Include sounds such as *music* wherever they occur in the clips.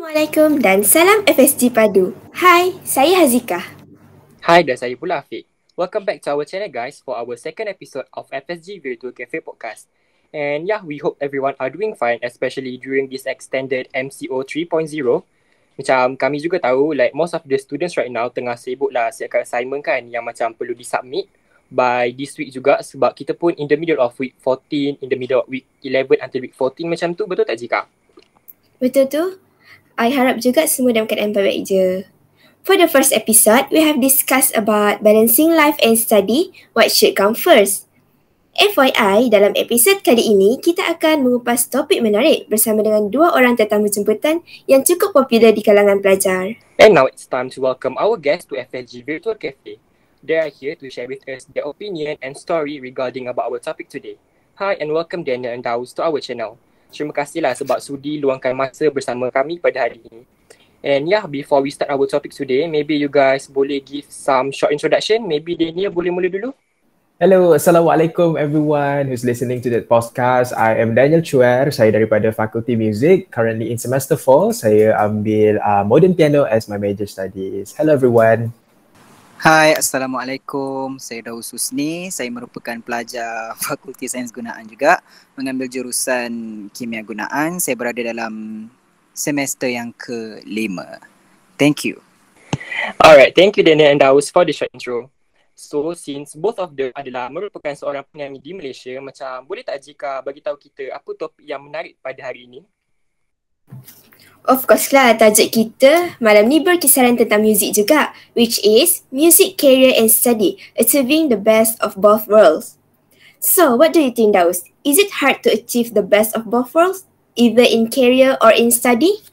Assalamualaikum dan salam FSG Padu. Hai, saya Hazika. Hai, dan saya pula Afiq. Welcome back to our channel guys for our second episode of FSG Virtual Cafe Podcast. And yeah, we hope everyone are doing fine especially during this extended MCO 3.0. Macam kami juga tahu like most of the students right now tengah sibuk lah siapkan assignment kan yang macam perlu disubmit by this week juga sebab kita pun in the middle of week 14, in the middle of week 11 until week 14 macam tu. Betul tak Jika? Betul tu. I harap juga semua dalam keadaan baik-baik je. For the first episode, we have discussed about balancing life and study, what should come first. FYI, dalam episod kali ini, kita akan mengupas topik menarik bersama dengan dua orang tetamu jemputan yang cukup popular di kalangan pelajar. And now it's time to welcome our guests to FLG Virtual Cafe. They are here to share with us their opinion and story regarding about our topic today. Hi and welcome Daniel and Daus to our channel. Terima kasihlah sebab sudi luangkan masa bersama kami pada hari ini. And yeah, before we start our topic today, maybe you guys boleh give some short introduction. Maybe Daniel boleh mula dulu. Hello, Assalamualaikum everyone who's listening to the podcast. I am Daniel Chuer, saya daripada Faculty Music. Currently in semester 4, saya ambil uh, modern piano as my major studies. Hello everyone. Hai, Assalamualaikum. Saya Daus Husni. Saya merupakan pelajar *laughs* Fakulti Sains Gunaan juga. Mengambil jurusan Kimia Gunaan. Saya berada dalam semester yang ke-5. Thank you. Alright, thank you Daniel and Daus for the short intro. So, since both of them adalah merupakan seorang penyanyi di Malaysia, macam boleh tak jika bagi tahu kita apa topik yang menarik pada hari ini? Of course lah, tajuk kita malam ni berkisaran tentang muzik juga, which is Music Career and Study, Achieving the Best of Both Worlds. So, what do you think, Daus? Is it hard to achieve the best of both worlds, either in career or in study?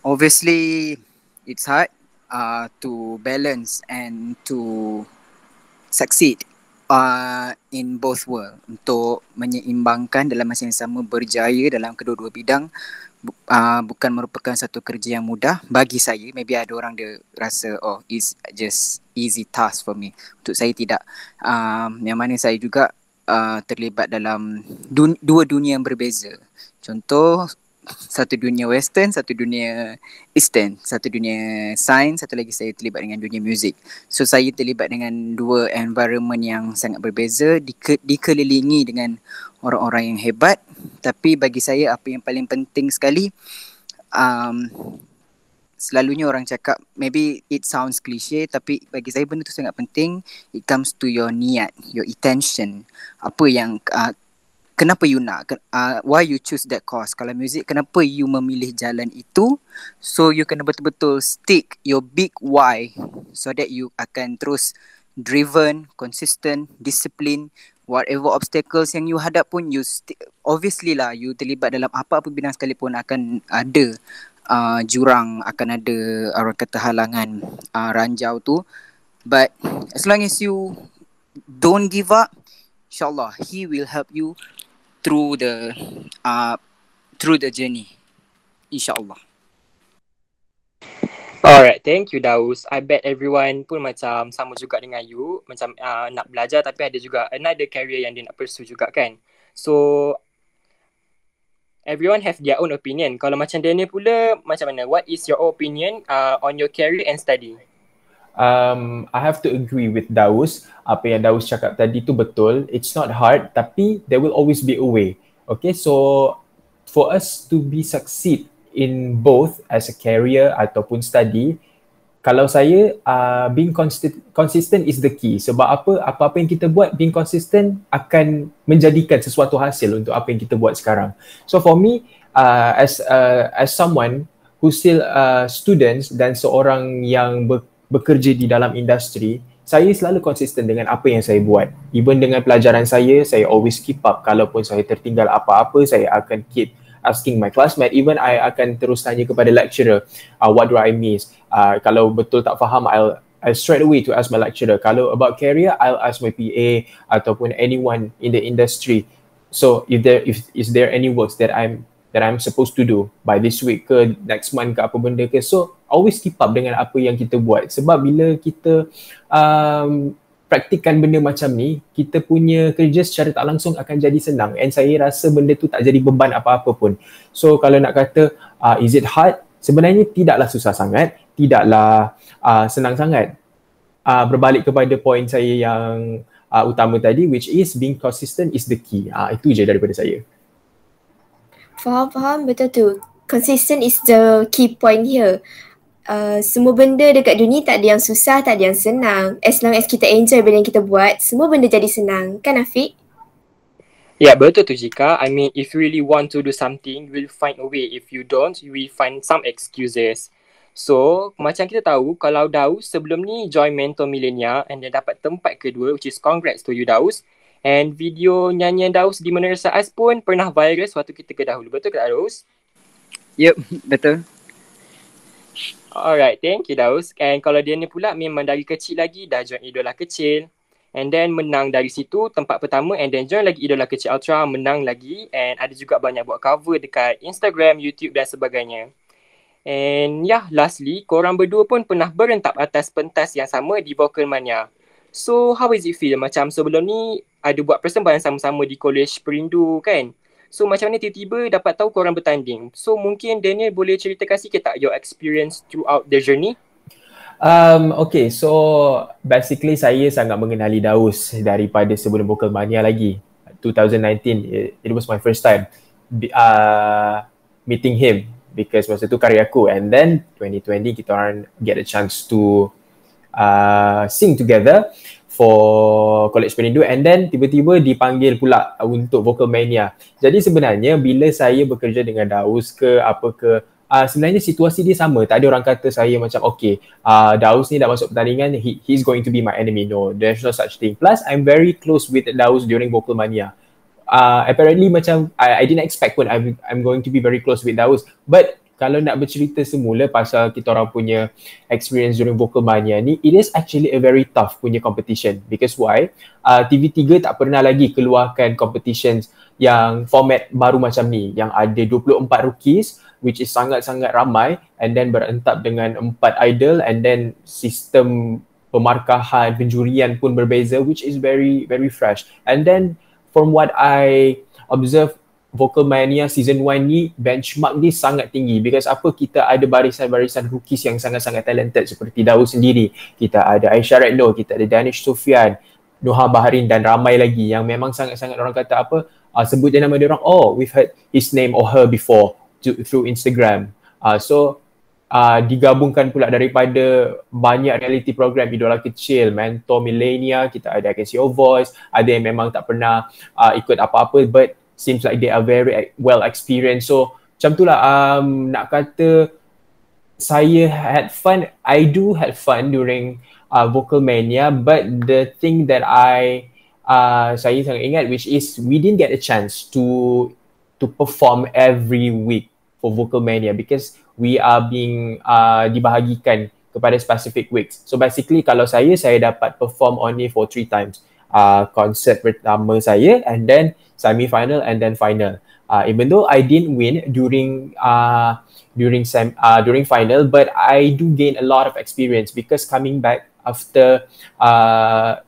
Obviously, it's hard uh, to balance and to succeed uh, in both world. Untuk menyeimbangkan dalam masa yang sama berjaya dalam kedua-dua bidang uh, bukan merupakan satu kerja yang mudah. Bagi saya maybe ada orang dia rasa oh it's just easy task for me. Untuk saya tidak. Um, yang mana saya juga uh, terlibat dalam dun- dua dunia yang berbeza. Contoh satu dunia western, satu dunia eastern, satu dunia sains, satu lagi saya terlibat dengan dunia muzik. So saya terlibat dengan dua environment yang sangat berbeza, dike, dikelilingi dengan orang-orang yang hebat. Tapi bagi saya apa yang paling penting sekali um, Selalunya orang cakap maybe it sounds cliche tapi bagi saya benda tu sangat penting it comes to your niat your intention apa yang uh, kenapa you nak? Uh, why you choose that course? Kalau music kenapa you memilih jalan itu? So you kena betul-betul stick your big why so that you akan terus driven consistent discipline whatever obstacles yang you hadap pun you obviously lah you terlibat dalam apa-apa bidang sekalipun akan ada uh, jurang akan ada orang kata halangan uh, ranjau tu. But as long as you don't give up insyaallah he will help you through the uh through the journey insyaallah Alright, thank you Daus. I bet everyone pun macam sama juga dengan you, macam uh, nak belajar tapi ada juga another career yang dia nak pursue juga kan. So everyone have their own opinion. Kalau macam Daniel pula, macam mana? What is your opinion uh, on your career and study? Um, I have to agree with Daus. Apa yang Daus cakap tadi tu betul. It's not hard tapi there will always be a way. Okay, so for us to be succeed in both as a career ataupun study kalau saya uh, being consistent, consistent is the key sebab apa apa-apa yang kita buat being consistent akan menjadikan sesuatu hasil untuk apa yang kita buat sekarang so for me uh, as uh, as someone who still uh, students dan seorang yang ber, bekerja di dalam industri saya selalu konsisten dengan apa yang saya buat. Even dengan pelajaran saya saya always keep up. Kalaupun saya tertinggal apa-apa saya akan keep asking my classmate. Even I akan terus tanya kepada lecturer uh, what do I miss? Uh, kalau betul tak faham I'll I straight away to ask my lecturer. Kalau about career I'll ask my PA ataupun anyone in the industry. So if there if is there any works that I'm that I'm supposed to do by this week ke next month ke apa benda ke? So always keep up dengan apa yang kita buat sebab bila kita um, praktikkan benda macam ni, kita punya kerja secara tak langsung akan jadi senang and saya rasa benda tu tak jadi beban apa-apa pun. So kalau nak kata uh, is it hard? Sebenarnya tidaklah susah sangat, tidaklah uh, senang sangat. Uh, berbalik kepada poin saya yang uh, utama tadi which is being consistent is the key. Uh, itu je daripada saya. Faham, faham. Betul tu. Consistent is the key point here. Uh, semua benda dekat dunia tak ada yang susah, tak ada yang senang. As long as kita enjoy benda yang kita buat, semua benda jadi senang. Kan Afiq? Ya, yeah, betul tu Jika. I mean, if you really want to do something, you will find a way. If you don't, you will find some excuses. So, macam kita tahu, kalau Daus sebelum ni join Mentor Millennia and dia dapat tempat kedua, which is congrats to you Daus. And video nyanyian Daus di Menara Saas pun pernah viral waktu kita ke dahulu. Betul ke Daus? Yep, betul. Alright, thank you Daus. And kalau dia ni pula memang dari kecil lagi dah join Idola Kecil. And then menang dari situ tempat pertama and then join lagi Idola Kecil Ultra, menang lagi. And ada juga banyak buat cover dekat Instagram, YouTube dan sebagainya. And yeah, lastly, korang berdua pun pernah berentap atas pentas yang sama di Vocal Mania. So, how is it feel? Macam sebelum ni ada buat persembahan sama-sama di College Perindu kan? So macam mana tiba-tiba dapat tahu korang bertanding? So mungkin Daniel boleh ceritakan sikit tak your experience throughout the journey? Um, okay, so basically saya sangat mengenali Daus daripada sebelum Vocal Mania lagi. 2019, it, it was my first time uh, meeting him because masa tu karya aku and then 2020 kita orang get a chance to uh, sing together for College Perindu and then tiba-tiba dipanggil pula untuk Vocal Mania. Jadi sebenarnya bila saya bekerja dengan Daus ke apa ke uh, sebenarnya situasi dia sama. Tak ada orang kata saya macam okay uh, Daus ni dah masuk pertandingan he, he's going to be my enemy. No, there's no such thing. Plus I'm very close with Daus during Vocal Mania. Uh, apparently macam I, I didn't expect pun I'm, I'm going to be very close with Daus. But kalau nak bercerita semula pasal kita orang punya experience during Vocal Mania ni, it is actually a very tough punya competition. Because why? Uh, TV3 tak pernah lagi keluarkan competitions yang format baru macam ni, yang ada 24 rookies which is sangat-sangat ramai and then berentap dengan empat idol and then sistem pemarkahan, penjurian pun berbeza which is very very fresh. And then from what I observe Vocal Mania Season 1 ni benchmark ni sangat tinggi. Because apa kita ada barisan-barisan rookies yang sangat-sangat talented seperti Daud sendiri. Kita ada Aisyah Redno, kita ada Danish Sufian Noha Baharin dan ramai lagi yang memang sangat-sangat orang kata apa uh, sebut dia nama dia orang oh we've heard his name or her before to, through Instagram. Uh, so uh, digabungkan pula daripada banyak reality program Idola Kecil, Mentor Millennia, kita ada I Can See Your Voice, ada yang memang tak pernah uh, ikut apa-apa but seems like they are very well experienced. So macam tu lah um, nak kata saya had fun. I do had fun during uh, Vocal Mania but the thing that I uh, saya sangat ingat which is we didn't get a chance to to perform every week for Vocal Mania because we are being uh, dibahagikan kepada specific weeks. So basically kalau saya, saya dapat perform only for three times. Uh, concert pertama saya and then semi-final and then final. Uh, even though I didn't win during uh, during sem uh, during final, but I do gain a lot of experience because coming back after uh,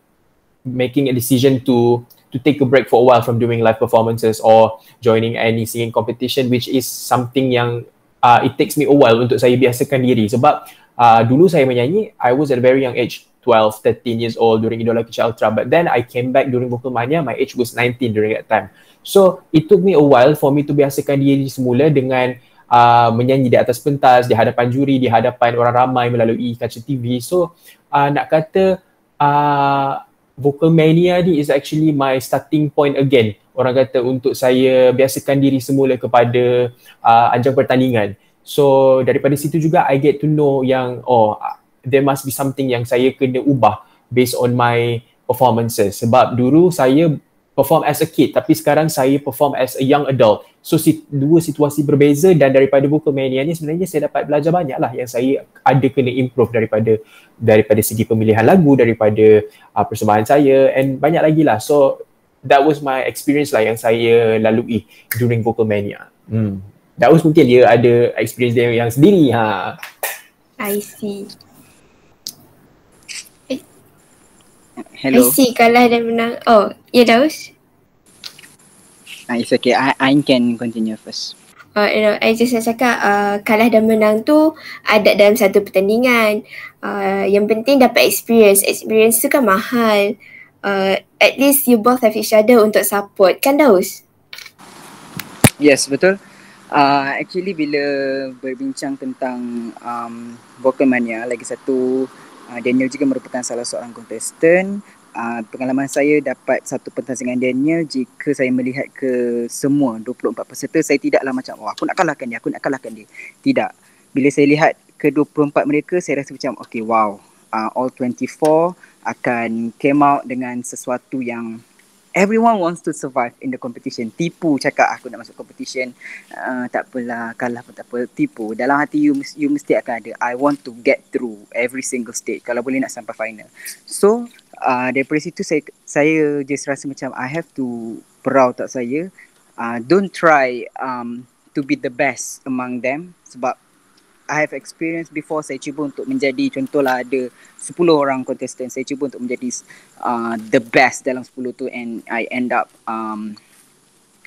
making a decision to to take a break for a while from doing live performances or joining any singing competition, which is something yang uh, it takes me a while untuk saya biasakan diri. Sebab uh, dulu saya menyanyi, I was at a very young age. 12, 13 years old during Idola Kecil Ultra. But then I came back during Vocal Mania, my age was 19 during that time. So it took me a while for me to biasakan diri semula dengan uh, menyanyi di atas pentas, di hadapan juri, di hadapan orang ramai melalui kaca TV. So uh, nak kata uh, Vocal Mania ni is actually my starting point again. Orang kata untuk saya biasakan diri semula kepada uh, ajang pertandingan. So daripada situ juga I get to know yang oh there must be something yang saya kena ubah based on my performances. Sebab dulu saya perform as a kid tapi sekarang saya perform as a young adult. So si, dua situasi berbeza dan daripada Vocal Mania ni sebenarnya saya dapat belajar banyak lah yang saya ada kena improve daripada daripada segi pemilihan lagu daripada uh, persembahan saya and banyak lagi lah. So that was my experience lah yang saya lalui during Vocal Mania hmm. that was mungkin dia ada experience dia yang sendiri ha. I see Hello. I see kalah dan menang. Oh, ya Daus? Uh, it's okay. I, I can continue first. Uh, you know, I just nak cakap uh, kalah dan menang tu ada dalam satu pertandingan. Uh, yang penting dapat experience. Experience tu kan mahal. Uh, at least you both have each other untuk support. Kan Daus? Yes, betul. Uh, actually bila berbincang tentang um, Vocal Mania, lagi satu uh, Daniel juga merupakan salah seorang kontestan. Uh, pengalaman saya dapat satu pertandingan Daniel jika saya melihat ke semua 24 peserta saya tidaklah macam oh aku nak kalahkan dia aku nak kalahkan dia. Tidak. Bila saya lihat ke 24 mereka saya rasa macam okay wow. Uh, all 24 akan came out dengan sesuatu yang everyone wants to survive in the competition. Tipu cakap aku nak masuk competition. Uh, tak apalah, kalah pun tak apa. Tipu. Dalam hati you, you mesti akan ada. I want to get through every single stage. Kalau boleh nak sampai final. So, uh, daripada situ saya saya just rasa macam I have to proud tak saya. Uh, don't try um, to be the best among them. Sebab I have experience before saya cuba untuk menjadi contohlah ada 10 orang contestant saya cuba untuk menjadi uh, the best dalam 10 tu and I end up um,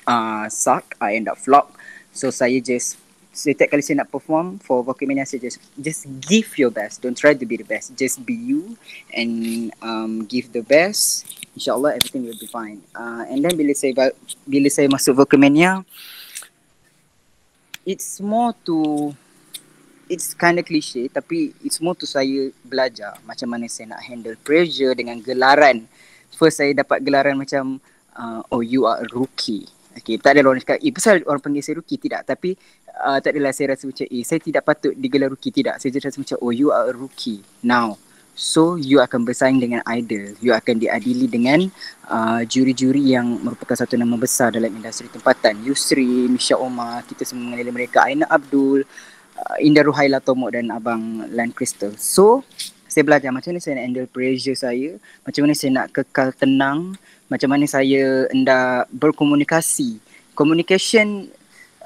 uh, suck I end up flop so saya just setiap kali saya nak perform for Vocal Mania saya just just give your best. Don't try to be the best just be you and um, give the best. Insyaallah everything will be fine. Uh, and then bila saya bila saya masuk Vocal Mania it's more to it's kind of cliche tapi it's more to saya belajar macam mana saya nak handle pressure dengan gelaran. First saya dapat gelaran macam uh, oh you are a rookie. Okay, tak ada orang cakap, eh pasal orang panggil saya rookie? Tidak, tapi uh, tak adalah saya rasa macam, eh saya tidak patut digelar rookie. Tidak, saya just rasa macam, oh you are a rookie now. So, you akan bersaing dengan idol. You akan diadili dengan uh, juri-juri yang merupakan satu nama besar dalam industri tempatan. Yusri, Misha Omar, kita semua mengenali mereka. Aina Abdul, uh, Indah Ruhaila Tomok dan Abang Land Crystal. So, saya belajar macam mana saya nak handle pressure saya, macam mana saya nak kekal tenang, macam mana saya hendak berkomunikasi. Communication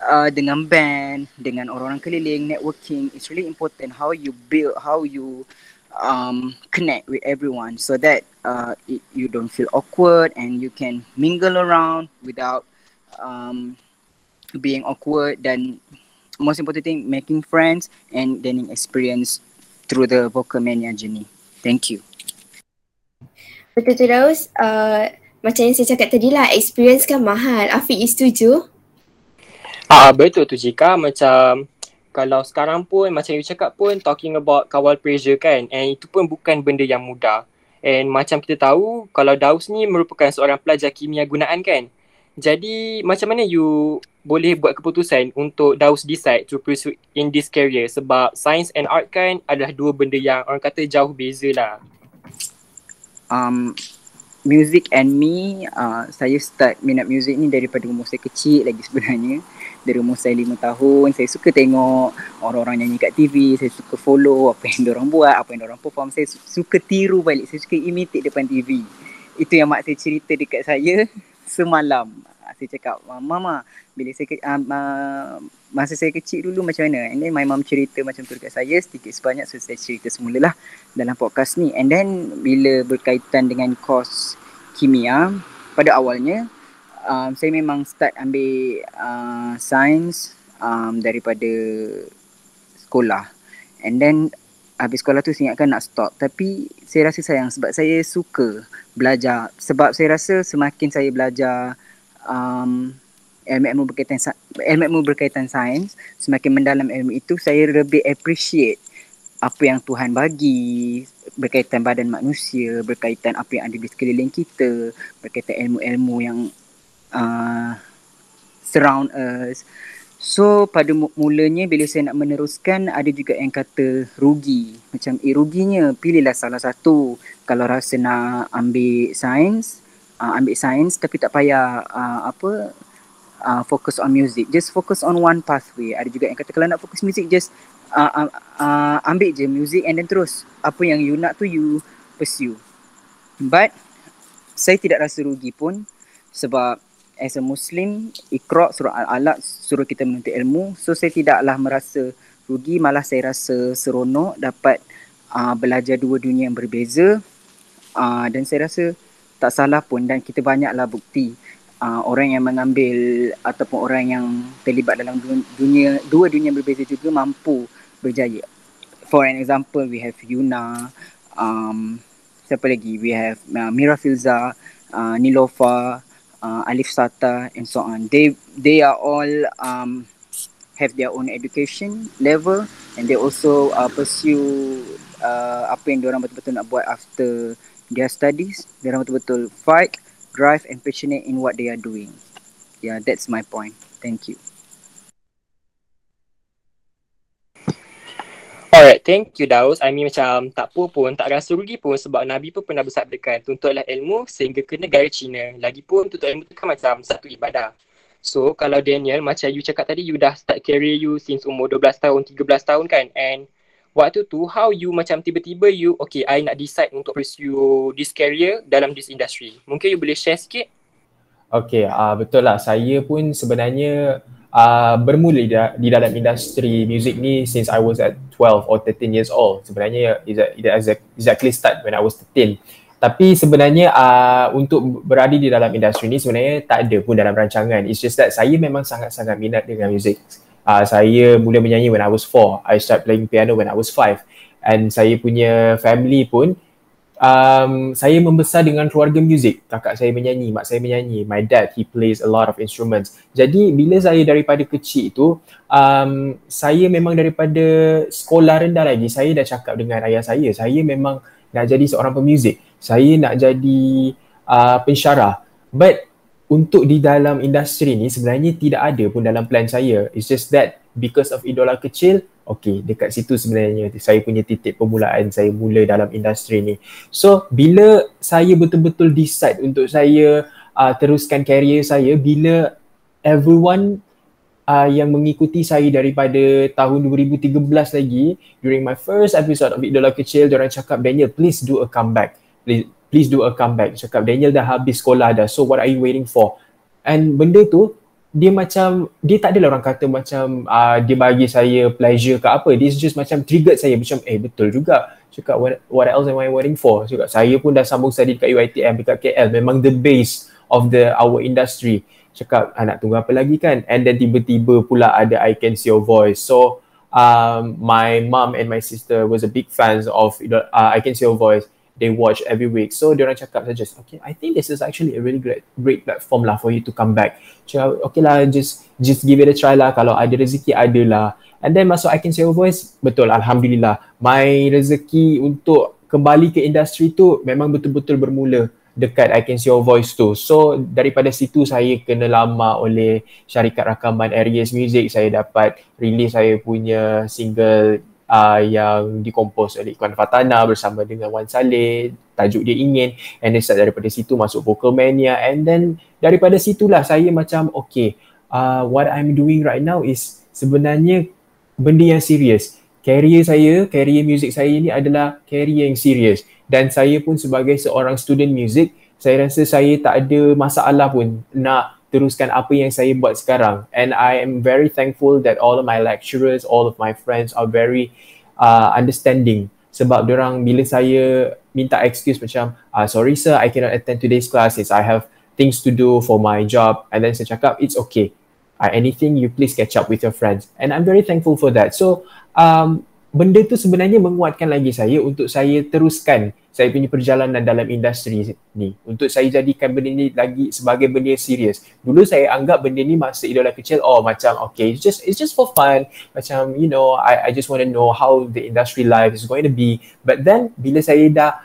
uh, dengan band, dengan orang-orang keliling, networking, it's really important how you build, how you um, connect with everyone so that uh, it, you don't feel awkward and you can mingle around without um, being awkward dan most important thing making friends and gaining experience through the vocal mania journey. Thank you. Betul tu Daus, uh, macam yang saya cakap tadi lah, experience kan mahal. Afiq, you setuju? Ah betul tu Jika macam kalau sekarang pun macam you cakap pun talking about kawal pressure kan and itu pun bukan benda yang mudah. And macam kita tahu kalau Daus ni merupakan seorang pelajar kimia gunaan kan. Jadi macam mana you boleh buat keputusan untuk Daus decide to pursue in this career sebab science and art kan adalah dua benda yang orang kata jauh beza lah. Um, music and me, uh, saya start minat music ni daripada umur saya kecil lagi sebenarnya. Dari umur saya lima tahun, saya suka tengok orang-orang nyanyi kat TV, saya suka follow apa yang orang buat, apa yang orang perform. Saya suka tiru balik, saya suka imitate depan TV. Itu yang mak saya cerita dekat saya semalam saya cakap mama bila saya uh, uh, masa saya kecil dulu macam mana? And then my mom cerita macam tu dekat saya sedikit sebanyak so saya cerita semula lah dalam podcast ni. And then bila berkaitan dengan kos kimia pada awalnya um, saya memang start ambil uh, science um, daripada sekolah. And then habis sekolah tu saya ingatkan nak stop. Tapi saya rasa sayang sebab saya suka belajar. Sebab saya rasa semakin saya belajar um, ilmu-ilmu berkaitan ilmu-ilmu berkaitan sains semakin mendalam ilmu itu saya lebih appreciate apa yang Tuhan bagi berkaitan badan manusia berkaitan apa yang ada di sekeliling kita berkaitan ilmu-ilmu yang uh, surround us so pada mulanya bila saya nak meneruskan ada juga yang kata rugi. Macam eh ruginya pilihlah salah satu. Kalau rasa nak ambil sains uh, ambil sains tapi tak payah uh, apa uh, fokus on music. Just focus on one pathway. Ada juga yang kata kalau nak fokus music just uh, uh, ambil je music and then terus. Apa yang you nak tu you pursue. But saya tidak rasa rugi pun sebab as a muslim ikra surah al-alaq suruh kita menuntut ilmu so saya tidaklah merasa rugi malah saya rasa seronok dapat uh, belajar dua dunia yang berbeza uh, dan saya rasa tak salah pun dan kita banyaklah bukti uh, orang yang mengambil ataupun orang yang terlibat dalam dunia dua dunia berbeza juga mampu berjaya. For an example, we have Yuna, um, siapa lagi? We have uh, Mira Filza, uh, Nilofa, uh, Alif Sata and so on. They they are all um, have their own education level and they also uh, pursue uh, apa yang diorang betul-betul nak buat after their studies. Diorang betul-betul fight drive and passionate in what they are doing. Yeah, that's my point. Thank you. Alright, thank you Daus. I mean macam tak apa pun, tak rasa rugi pun sebab Nabi pun pernah bersabdakan tuntutlah ilmu sehingga ke negara Cina. Lagipun tuntut ilmu tu kan macam satu ibadah. So kalau Daniel macam you cakap tadi you dah start career you since umur 12 tahun, 13 tahun kan and waktu tu how you macam tiba-tiba you okay I nak decide untuk pursue this career dalam this industry. Mungkin you boleh share sikit? Okay, uh, betul lah. Saya pun sebenarnya uh, bermula di, di dalam industri muzik ni since I was at 12 or 13 years old. Sebenarnya it exactly start when I was 13. Tapi sebenarnya uh, untuk berada di dalam industri ni sebenarnya tak ada pun dalam rancangan. It's just that saya memang sangat-sangat minat dengan muzik uh, saya mula menyanyi when I was four. I start playing piano when I was five. And saya punya family pun, um, saya membesar dengan keluarga muzik. Kakak saya menyanyi, mak saya menyanyi. My dad, he plays a lot of instruments. Jadi bila saya daripada kecil itu, um, saya memang daripada sekolah rendah lagi, saya dah cakap dengan ayah saya, saya memang nak jadi seorang pemuzik. Saya nak jadi uh, pensyarah. But untuk di dalam industri ni sebenarnya tidak ada pun dalam plan saya. It's just that because of idola kecil, okay dekat situ sebenarnya saya punya titik permulaan saya mula dalam industri ni. So bila saya betul-betul decide untuk saya uh, teruskan career saya, bila everyone uh, yang mengikuti saya daripada tahun 2013 lagi, during my first episode of Idola Kecil, orang cakap Daniel please do a comeback. Please, please do a comeback. Cakap Daniel dah habis sekolah dah. So what are you waiting for? And benda tu dia macam dia tak adalah orang kata macam uh, dia bagi saya pleasure ke apa. Dia just macam trigger saya macam eh betul juga. Cakap what, what else am I waiting for? Cakap saya pun dah sambung study dekat UiTM dekat KL. Memang the base of the our industry. Cakap ah, nak tunggu apa lagi kan? And then tiba-tiba pula ada I Can See Your Voice. So um, my mom and my sister was a big fans of uh, I Can See Your Voice they watch every week. So dia orang cakap saja, okay, I think this is actually a really great great platform lah for you to come back. Cakap, okay lah, just just give it a try lah. Kalau ada rezeki, ada lah. And then masuk I Can Say Your Voice, betul, Alhamdulillah. My rezeki untuk kembali ke industri tu memang betul-betul bermula dekat I Can See Your Voice tu. So daripada situ saya kena lama oleh syarikat rakaman Aries Music. Saya dapat release saya punya single uh, yang dikompos oleh Ikhwan Fatana bersama dengan Wan Saleh tajuk dia ingin. And then start daripada situ masuk Vocal Mania. And then daripada situlah saya macam okay uh, what I'm doing right now is sebenarnya benda yang serius career saya, career music saya ni adalah career yang serius dan saya pun sebagai seorang student music saya rasa saya tak ada masalah pun nak teruskan apa yang saya buat sekarang. And I am very thankful that all of my lecturers all of my friends are very uh, understanding. Sebab orang bila saya minta excuse macam uh, sorry sir I cannot attend today's classes. I have things to do for my job. And then saya cakap it's okay. Uh, anything you please catch up with your friends. And I'm very thankful for that. So um, benda tu sebenarnya menguatkan lagi saya untuk saya teruskan saya punya perjalanan dalam industri ni. Untuk saya jadikan benda ni lagi sebagai benda yang serius. Dulu saya anggap benda ni masa idola kecil oh macam okay it's just it's just for fun. Macam you know I I just want to know how the industry life is going to be. But then bila saya dah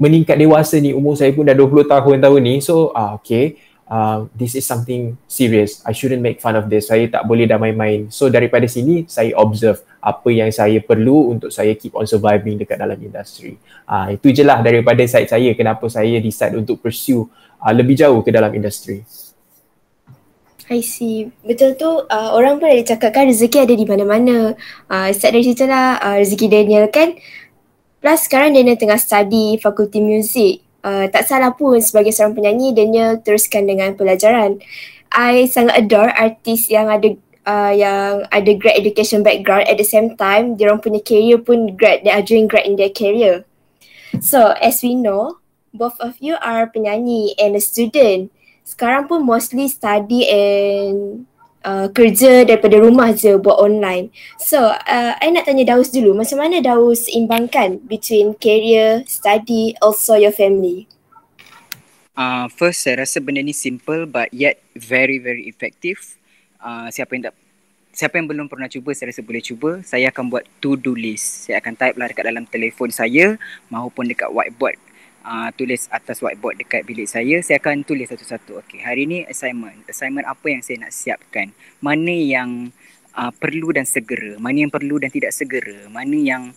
meningkat dewasa ni umur saya pun dah 20 tahun tahun ni so ah okay uh, this is something serious. I shouldn't make fun of this. Saya tak boleh dah main-main. So daripada sini saya observe apa yang saya perlu untuk saya keep on surviving dekat dalam industri. Uh, itu je lah daripada side saya kenapa saya decide untuk pursue uh, lebih jauh ke dalam industri. I see. Betul tu uh, orang pun ada cakap kan rezeki ada di mana-mana. Uh, start dari situ lah uh, rezeki Daniel kan. Plus sekarang Daniel tengah study fakulti muzik uh, tak salah pun sebagai seorang penyanyi Daniel teruskan dengan pelajaran. I sangat adore artis yang ada uh, yang ada grad education background at the same time dia orang punya career pun grad they are doing grad in their career. So as we know both of you are penyanyi and a student. Sekarang pun mostly study and uh, kerja daripada rumah je buat online. So, uh, I nak tanya Daus dulu, macam mana Daus imbangkan between career, study, also your family? Uh, first, saya rasa benda ni simple but yet very very effective. Uh, siapa yang tak siapa yang belum pernah cuba saya rasa boleh cuba saya akan buat to do list saya akan type lah dekat dalam telefon saya maupun dekat whiteboard uh, tulis atas whiteboard dekat bilik saya saya akan tulis satu-satu. Okey hari ni assignment. Assignment apa yang saya nak siapkan? Mana yang uh, perlu dan segera? Mana yang perlu dan tidak segera? Mana yang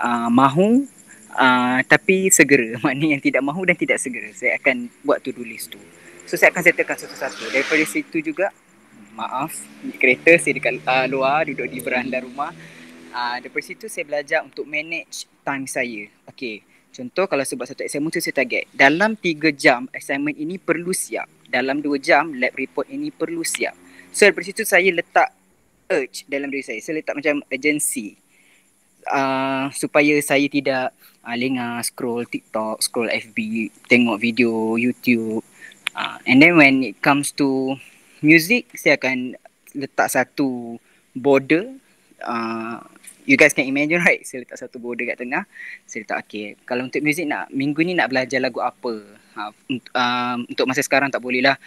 uh, mahu uh, tapi segera? *laughs* Mana yang tidak mahu dan tidak segera? Saya akan buat to do list tu. So saya akan settlekan satu-satu. Daripada situ juga maaf kereta saya dekat uh, luar duduk di beranda rumah. Uh, daripada situ saya belajar untuk manage time saya. Okey Contoh kalau sebab satu assignment tu saya target dalam 3 jam assignment ini perlu siap. Dalam 2 jam lab report ini perlu siap. So dari situ saya letak urge dalam diri saya. Saya letak macam urgency. Uh, supaya saya tidak uh, lengah scroll TikTok, scroll FB, tengok video YouTube. Uh, and then when it comes to music, saya akan letak satu border uh, you guys can imagine right? Saya letak satu border kat tengah. Saya letak okay kalau untuk muzik nak minggu ni nak belajar lagu apa? Ha, um, untuk masa sekarang tak boleh lah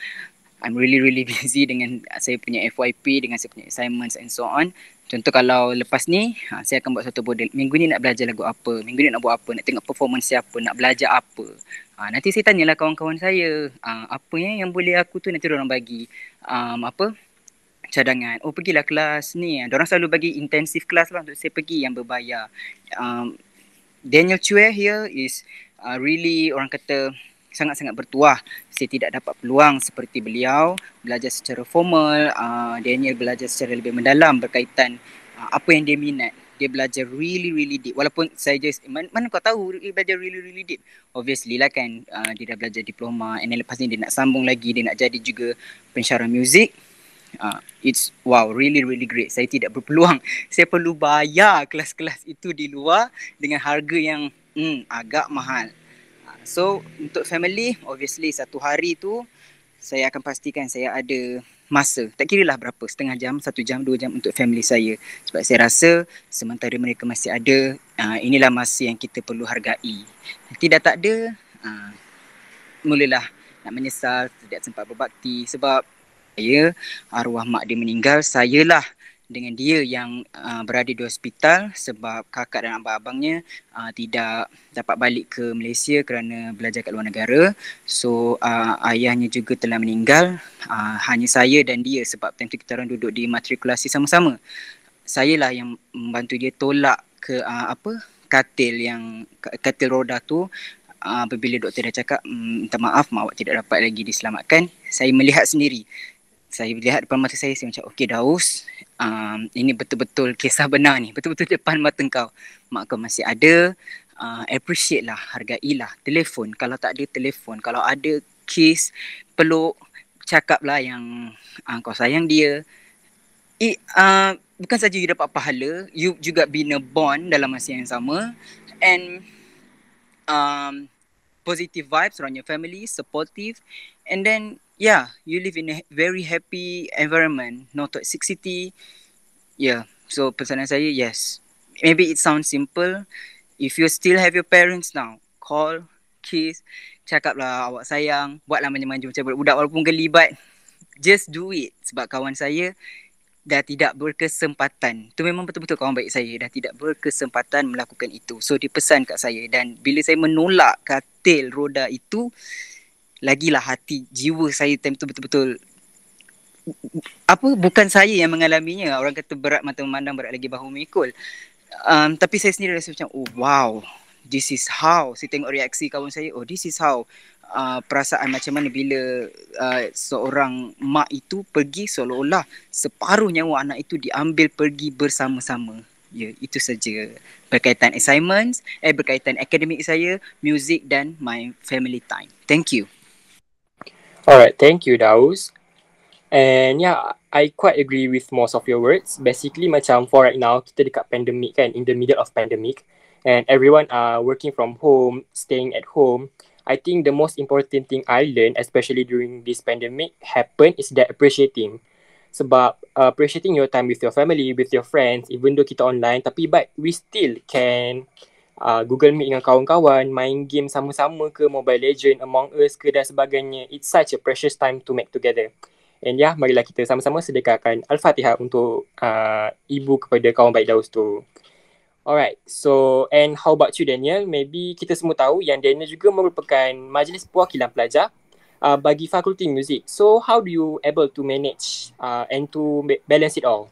I'm really really *laughs* busy dengan saya punya FYP dengan saya punya assignments and so on. Contoh kalau lepas ni ha, saya akan buat satu border. Minggu ni nak belajar lagu apa? Minggu ni nak buat apa? Nak tengok performance siapa? Nak belajar apa? Ha, nanti saya tanyalah kawan-kawan saya ha, apa yang, yang boleh aku tu? Nanti orang bagi um, apa cadangan. Oh pergilah kelas ni. Diorang selalu bagi intensif kelas lah untuk saya pergi yang berbayar. Um, Daniel Chue here is uh, really orang kata sangat-sangat bertuah. Saya tidak dapat peluang seperti beliau belajar secara formal. Uh, Daniel belajar secara lebih mendalam berkaitan uh, apa yang dia minat. Dia belajar really really deep. Walaupun saya just mana, mana kau tahu dia belajar really really deep. Obviously lah kan uh, dia dah belajar diploma and then lepas ni dia nak sambung lagi dia nak jadi juga pensyarah muzik uh, it's wow really really great. Saya tidak berpeluang. Saya perlu bayar kelas-kelas itu di luar dengan harga yang hmm, agak mahal. Uh, so untuk family obviously satu hari tu saya akan pastikan saya ada masa. Tak kira lah berapa setengah jam satu jam dua jam untuk family saya. Sebab saya rasa sementara mereka masih ada uh, inilah masa yang kita perlu hargai. Tidak tak ada uh, mulalah nak menyesal tidak sempat berbakti. Sebab saya arwah mak dia meninggal sayalah dengan dia yang uh, berada di hospital sebab kakak dan abang-abangnya uh, tidak dapat balik ke Malaysia kerana belajar kat luar negara. So uh, ayahnya juga telah meninggal. Uh, hanya saya dan dia sebab time tu kita orang duduk di matrikulasi sama-sama. Saya lah yang membantu dia tolak ke uh, apa katil yang katil roda tu apabila doktor dah cakap mm, minta maaf mak awak tidak dapat lagi diselamatkan. Saya melihat sendiri saya lihat depan mata saya, saya macam, okay Daus, um, ini betul-betul kisah benar ni. Betul-betul depan mata kau. Mak kau masih ada, uh, appreciate lah, hargai lah. Telefon, kalau tak ada telefon, kalau ada kiss, peluk, cakap lah yang uh, kau sayang dia. It, uh, bukan saja you dapat pahala, you juga bina bond dalam masa yang sama. And um, positive vibes around your family, supportive. And then yeah, you live in a very happy environment, no toxicity. Yeah, so pesanan saya, yes. Maybe it sounds simple. If you still have your parents now, call, kiss, cakap lah awak sayang, buatlah manja-manja macam budak walaupun geli but just do it. Sebab kawan saya dah tidak berkesempatan. Tu memang betul-betul kawan baik saya dah tidak berkesempatan melakukan itu. So dia pesan kat saya dan bila saya menolak katil roda itu, lagilah hati jiwa saya time tu betul-betul apa bukan saya yang mengalaminya. Orang kata berat mata memandang berat lagi bahu memikul um, tapi saya sendiri rasa macam oh wow this is how. Saya tengok reaksi kawan saya oh this is how. Uh, perasaan macam mana bila uh, seorang mak itu pergi seolah-olah separuh nyawa anak itu diambil pergi bersama-sama. Ya itu saja. Berkaitan assignments eh berkaitan akademik saya music dan my family time. Thank you Alright, thank you Daus. And yeah, I quite agree with most of your words. Basically macam for right now, kita dekat pandemic kan, in the middle of pandemic. And everyone are working from home, staying at home. I think the most important thing I learned, especially during this pandemic, happen is that appreciating. Sebab uh, appreciating your time with your family, with your friends, even though kita online, tapi but we still can uh, Google Meet dengan kawan-kawan, main game sama-sama ke Mobile Legend, Among Us ke dan sebagainya. It's such a precious time to make together. And ya, yeah, marilah kita sama-sama sedekahkan Al-Fatihah untuk uh, ibu kepada kawan baik Daus tu. Alright, so and how about you Daniel? Maybe kita semua tahu yang Daniel juga merupakan majlis perwakilan pelajar uh, bagi fakulti muzik. So how do you able to manage uh, and to balance it all?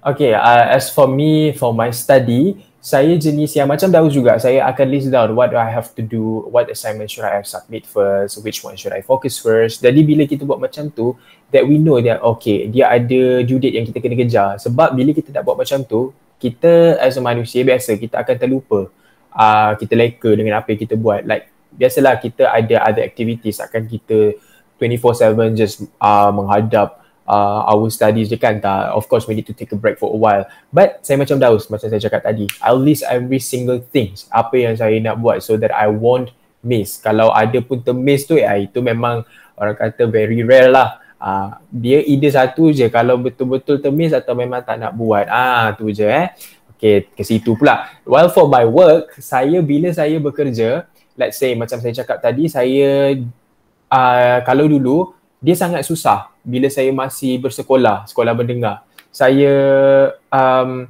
Okay, uh, as for me, for my study, saya jenis yang macam tahu juga, saya akan list down what I have to do, what assignment should I have submit first, which one should I focus first. Jadi bila kita buat macam tu, that we know that okay, dia ada due date yang kita kena kejar. Sebab bila kita tak buat macam tu, kita as a manusia biasa kita akan terlupa uh, kita leka dengan apa yang kita buat like biasalah kita ada other activities akan kita 24/7 just uh, menghadap uh, our studies je kan tak of course we need to take a break for a while but saya macam Daus macam saya cakap tadi I'll list every single things apa yang saya nak buat so that I won't miss kalau ada pun termiss tu ya itu memang orang kata very rare lah Uh, dia ide satu je kalau betul-betul temis atau memang tak nak buat. Ah tu je eh. Okay, ke situ pula. Well for my work, saya bila saya bekerja, let's say macam saya cakap tadi, saya uh, kalau dulu dia sangat susah bila saya masih bersekolah, sekolah mendengar. Saya um,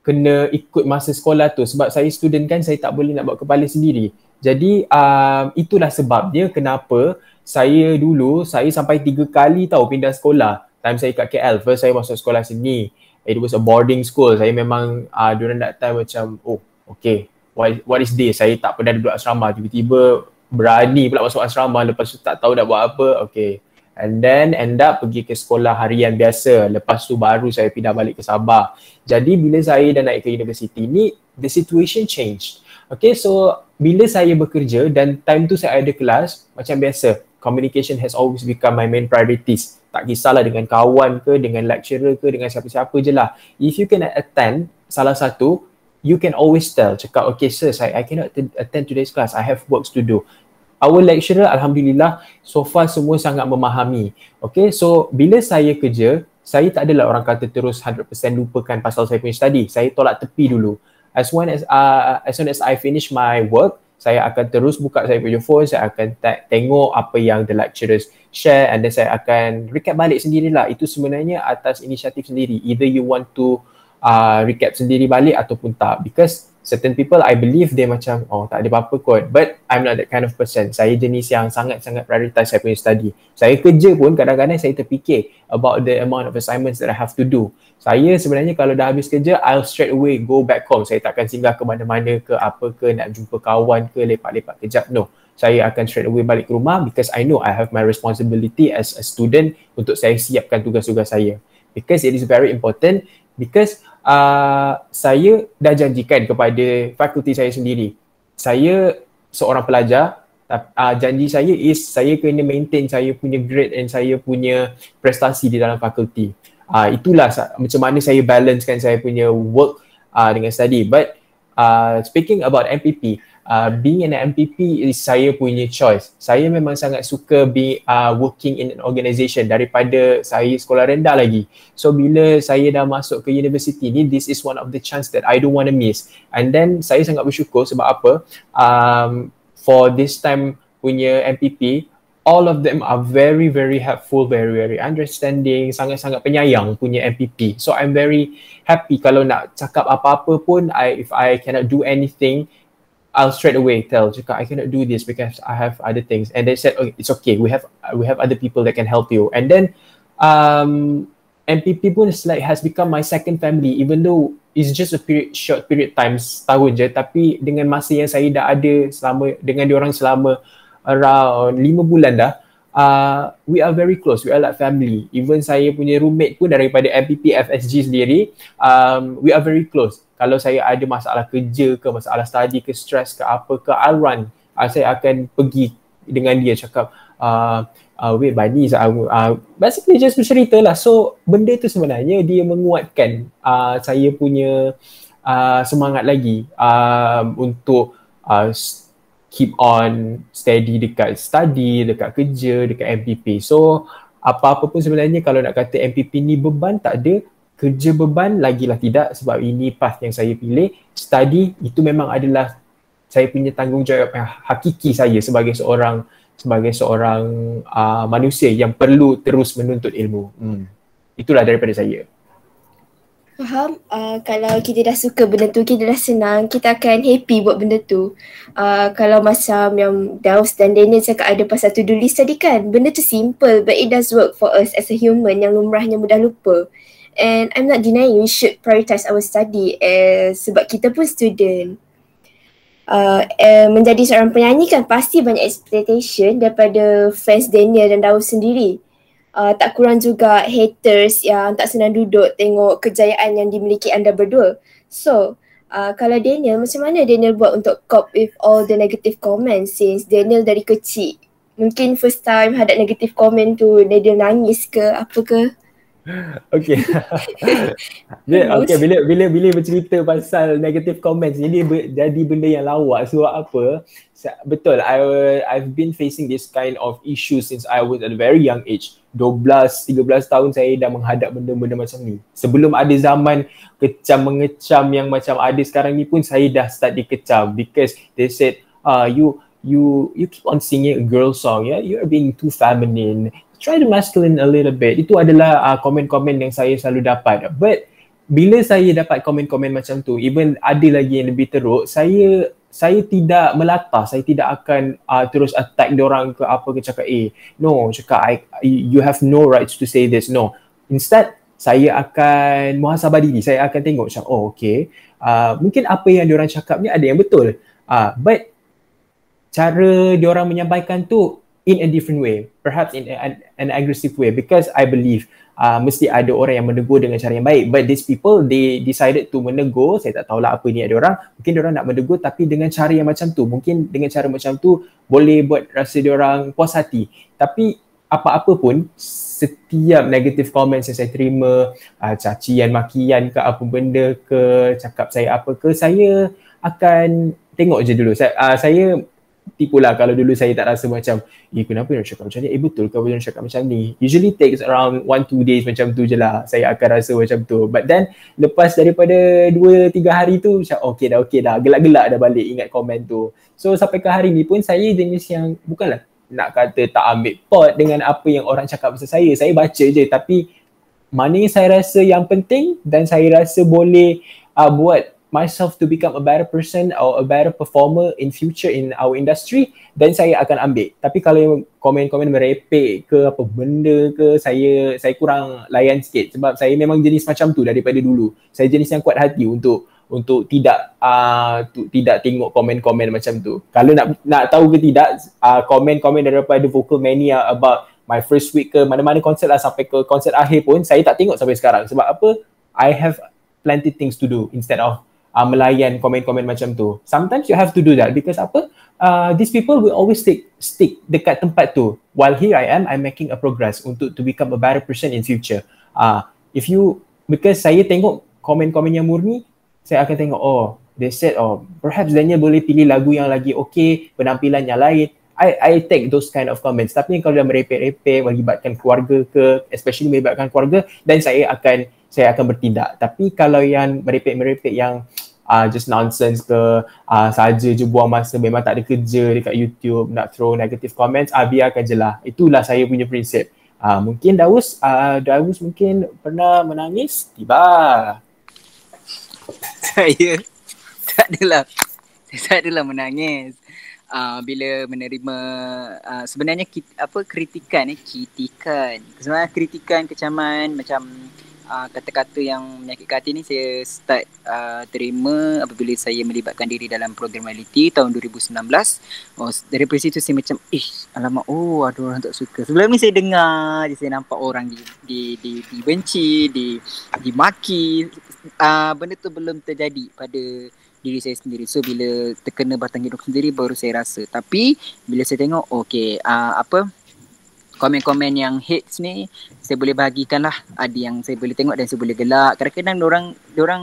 kena ikut masa sekolah tu. Sebab saya student kan saya tak boleh nak buat kepala sendiri. Jadi um, itulah sebabnya kenapa saya dulu saya sampai tiga kali tahu pindah sekolah. Time saya kat KL first saya masuk sekolah sini. It was a boarding school. Saya memang uh, during that time macam oh okay what, what is this? Saya tak pernah duduk asrama. Tiba-tiba berani pula masuk asrama. Lepas tu tak tahu nak buat apa. Okay and then end up pergi ke sekolah harian biasa lepas tu baru saya pindah balik ke Sabah jadi bila saya dah naik ke universiti ni the situation changed okay so bila saya bekerja dan time tu saya ada kelas macam biasa communication has always become my main priorities. Tak kisahlah dengan kawan ke, dengan lecturer ke, dengan siapa-siapa je lah. If you can attend salah satu, you can always tell, cakap, okay sir, I, I cannot attend today's class, I have works to do. Our lecturer, Alhamdulillah, so far semua sangat memahami. Okay, so bila saya kerja, saya tak adalah orang kata terus 100% lupakan pasal saya punya study. Saya tolak tepi dulu. As soon as, uh, as soon as I finish my work, saya akan terus buka saya punya phone, saya akan tengok apa yang the lecturers share and then saya akan recap balik sendirilah. Itu sebenarnya atas inisiatif sendiri. Either you want to uh, recap sendiri balik ataupun tak. Because certain people I believe they macam oh tak ada apa-apa kot. But I'm not that kind of person. Saya jenis yang sangat-sangat prioritize saya punya study. Saya kerja pun kadang-kadang saya terfikir about the amount of assignments that I have to do. Saya sebenarnya kalau dah habis kerja I'll straight away go back home. Saya takkan singgah ke mana-mana ke apa ke nak jumpa kawan ke lepak-lepak kejap. No. Saya akan straight away balik ke rumah because I know I have my responsibility as a student untuk saya siapkan tugas-tugas saya. Because it is very important because uh, saya dah janjikan kepada fakulti saya sendiri. Saya seorang pelajar, uh, janji saya is saya kena maintain saya punya grade and saya punya prestasi di dalam fakulti. Uh, itulah macam mana saya balancekan saya punya work uh, dengan study. But uh, speaking about MPP, uh, being an MPP is saya punya choice. Saya memang sangat suka be uh, working in an organisation daripada saya sekolah rendah lagi. So bila saya dah masuk ke universiti ni, this is one of the chance that I don't want to miss. And then saya sangat bersyukur sebab apa? Um, for this time punya MPP, all of them are very very helpful, very very understanding, sangat-sangat penyayang punya MPP. So I'm very happy kalau nak cakap apa-apa pun, I if I cannot do anything, I'll straight away tell cakap I cannot do this because I have other things. And they said okay, it's okay. We have we have other people that can help you. And then um MPP pun like has become my second family even though it's just a period short period time setahun je. Tapi dengan masa yang saya dah ada selama dengan diorang selama around lima bulan dah uh, we are very close we are like family. Even saya punya roommate pun daripada MPP FSG sendiri um, we are very close. Kalau saya ada masalah kerja ke masalah study ke stress ke apa ke I'll run. Uh, saya akan pergi dengan dia cakap uh, uh, wait Bani uh, uh, basically just bercerita lah. So benda tu sebenarnya dia menguatkan uh, saya punya uh, semangat lagi uh, untuk uh, keep on steady dekat study, dekat kerja, dekat MPP. So apa-apa pun sebenarnya kalau nak kata MPP ni beban tak ada, kerja beban lagilah tidak sebab ini path yang saya pilih. Study itu memang adalah saya punya tanggungjawab yang hakiki saya sebagai seorang sebagai seorang uh, manusia yang perlu terus menuntut ilmu. Hmm. Itulah daripada saya. Faham? Uh, kalau kita dah suka benda tu, kita dah senang, kita akan happy buat benda tu. Uh, kalau macam yang Daus dan Daniel cakap ada pasal to-do list tadi kan, benda tu simple but it does work for us as a human yang lumrahnya mudah lupa. And I'm not denying we should prioritize our study as sebab kita pun student uh, uh, menjadi seorang penyanyi kan pasti banyak expectation daripada fans Daniel dan Daud sendiri. Uh, tak kurang juga haters yang tak senang duduk tengok kejayaan yang dimiliki anda berdua. So, uh, kalau Daniel, macam mana Daniel buat untuk cope with all the negative comments since Daniel dari kecil? Mungkin first time hadap negative comment tu Daniel nangis ke apa ke? Okay. *laughs* bila, okay, bila bila bila bercerita pasal negative comments jadi ber, jadi benda yang lawak sebab apa? Betul, I I've been facing this kind of issue since I was at a very young age. 12, 13 tahun saya dah menghadap benda-benda macam ni. Sebelum ada zaman kecam mengecam yang macam ada sekarang ni pun saya dah start dikecam because they said uh, you you you keep on singing a girl song yeah you're being too feminine try to masculine a little bit. Itu adalah uh, komen-komen yang saya selalu dapat. But bila saya dapat komen-komen macam tu, even ada lagi yang lebih teruk, saya saya tidak melata, saya tidak akan uh, terus attack orang ke apa ke cakap eh no cakap I, you have no rights to say this. No. Instead saya akan muhasabah diri. Saya akan tengok macam oh okay. Uh, mungkin apa yang diorang cakap ni ada yang betul. Uh, but cara diorang menyampaikan tu in a different way, perhaps in an, an aggressive way because I believe uh, mesti ada orang yang menegur dengan cara yang baik. But these people they decided to menegur, saya tak tahulah apa ni ada orang, mungkin orang nak menegur tapi dengan cara yang macam tu, mungkin dengan cara macam tu boleh buat rasa orang puas hati. Tapi apa-apa pun setiap negative comments yang saya terima uh, cacian, makian ke apa benda ke cakap saya apa ke saya akan tengok je dulu. Saya, uh, saya tipulah kalau dulu saya tak rasa macam eh kenapa nak cakap macam ni? Eh betul ke nak cakap macam ni? Usually takes around 1-2 days macam tu je lah saya akan rasa macam tu. But then lepas daripada 2-3 hari tu macam okay dah okay dah. Gelak-gelak dah balik ingat komen tu. So sampai ke hari ni pun saya jenis yang bukanlah nak kata tak ambil pot dengan apa yang orang cakap pasal saya. Saya baca je tapi mana yang saya rasa yang penting dan saya rasa boleh uh, buat myself to become a better person or a better performer in future in our industry then saya akan ambil. Tapi kalau komen-komen merepek ke apa benda ke saya saya kurang layan sikit. Sebab saya memang jenis macam tu daripada dulu. Saya jenis yang kuat hati untuk untuk tidak uh, tidak tengok komen-komen macam tu. Kalau nak nak tahu ke tidak uh, komen-komen daripada vocal mania about my first week ke mana-mana konsert lah sampai ke konsert akhir pun saya tak tengok sampai sekarang. Sebab apa? I have plenty things to do instead of uh, melayan komen-komen macam tu. Sometimes you have to do that because apa? Uh, these people will always stick stick dekat tempat tu. While here I am, I'm making a progress untuk to become a better person in future. Uh, if you because saya tengok komen-komen yang murni, saya akan tengok oh they said oh perhaps Daniel boleh pilih lagu yang lagi okay, penampilan yang lain. I I take those kind of comments. Tapi kalau dah merepek-repek melibatkan keluarga ke, especially melibatkan keluarga, dan saya akan saya akan bertindak. Tapi kalau yang merepek-merepek yang uh, just nonsense ke uh, saja je buang masa memang tak ada kerja dekat YouTube nak throw negative comments, uh, biarkan je lah. Itulah saya punya prinsip. Uh, mungkin Daus, uh, Daus mungkin pernah menangis? Tiba. *laughs* Saya tak adalah. Saya tak adalah menangis. Uh, bila menerima uh, sebenarnya kit, apa kritikan eh kritikan sebenarnya kritikan kecaman macam uh, kata-kata yang menyakitkan hati ni saya start uh, terima apabila saya melibatkan diri dalam program reality tahun 2019. Oh, dari situ saya macam, eh alamak, oh ada orang tak suka. Sebelum ni saya dengar, saya nampak orang di, di, di, dibenci, di, dimaki. Uh, benda tu belum terjadi pada diri saya sendiri. So bila terkena batang hidup sendiri baru saya rasa. Tapi bila saya tengok, okay, uh, apa, komen-komen yang hates ni saya boleh bahagikan lah ada yang saya boleh tengok dan saya boleh gelak kadang-kadang orang orang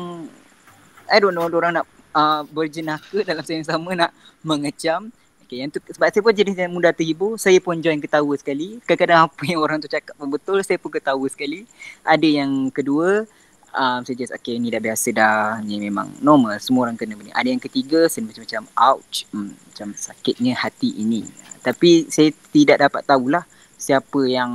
I don't know orang nak uh, berjenaka dalam saya yang sama nak mengecam Okay, yang tu sebab saya pun jenis yang mudah terhibur, saya pun join ketawa sekali. Kadang-kadang apa yang orang tu cakap pun betul, saya pun ketawa sekali. Ada yang kedua, um, saya just okay ni dah biasa dah, ni memang normal, semua orang kena benda. Ada yang ketiga, saya macam-macam ouch, hmm, macam sakitnya hati ini. Tapi saya tidak dapat tahulah siapa yang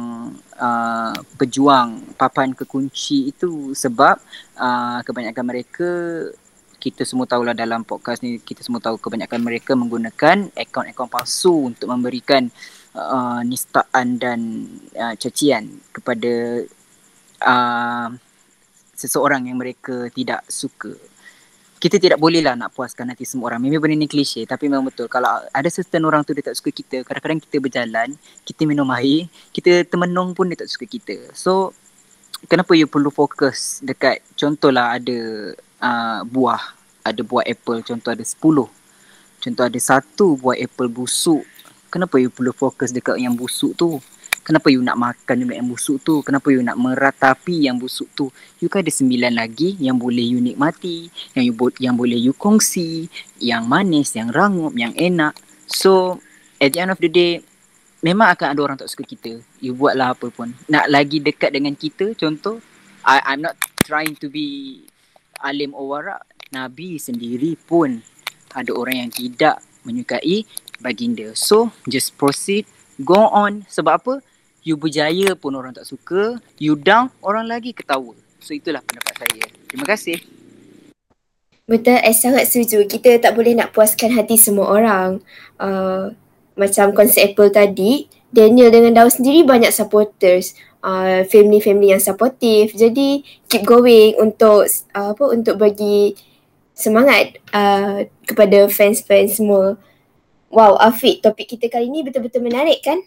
uh, pejuang papan kekunci itu sebab uh, kebanyakan mereka kita semua tahulah dalam podcast ni kita semua tahu kebanyakan mereka menggunakan akaun-akaun palsu untuk memberikan uh, nistaan dan uh, cacian kepada uh, seseorang yang mereka tidak suka. Kita tidak boleh lah nak puaskan hati semua orang. Memang benda ni klise tapi memang betul. Kalau ada certain orang tu dia tak suka kita, kadang-kadang kita berjalan, kita minum air, kita termenung pun dia tak suka kita. So, kenapa you perlu fokus dekat contohlah ada uh, buah ada buah apple contoh ada 10 contoh ada satu buah apple busuk kenapa you perlu fokus dekat yang busuk tu kenapa you nak makan yang busuk tu? Kenapa you nak meratapi yang busuk tu? You kan ada sembilan lagi yang boleh you nikmati yang you yang boleh you kongsi yang manis yang rangup yang enak. So at the end of the day memang akan ada orang tak suka kita. You buatlah apa pun. Nak lagi dekat dengan kita contoh I, I'm not trying to be alim or warak Nabi sendiri pun ada orang yang tidak menyukai baginda. So, just proceed, go on. Sebab apa? You berjaya pun orang tak suka, you down, orang lagi ketawa. So, itulah pendapat saya. Terima kasih. Betul, saya sangat setuju. Kita tak boleh nak puaskan hati semua orang. Uh, macam konsep Apple tadi, Daniel dengan Daud sendiri banyak supporters. Uh, family-family yang supportive. Jadi keep going untuk uh, apa untuk bagi semangat uh, kepada fans-fans semua. Wow, Afiq, topik kita kali ni betul-betul menarik kan?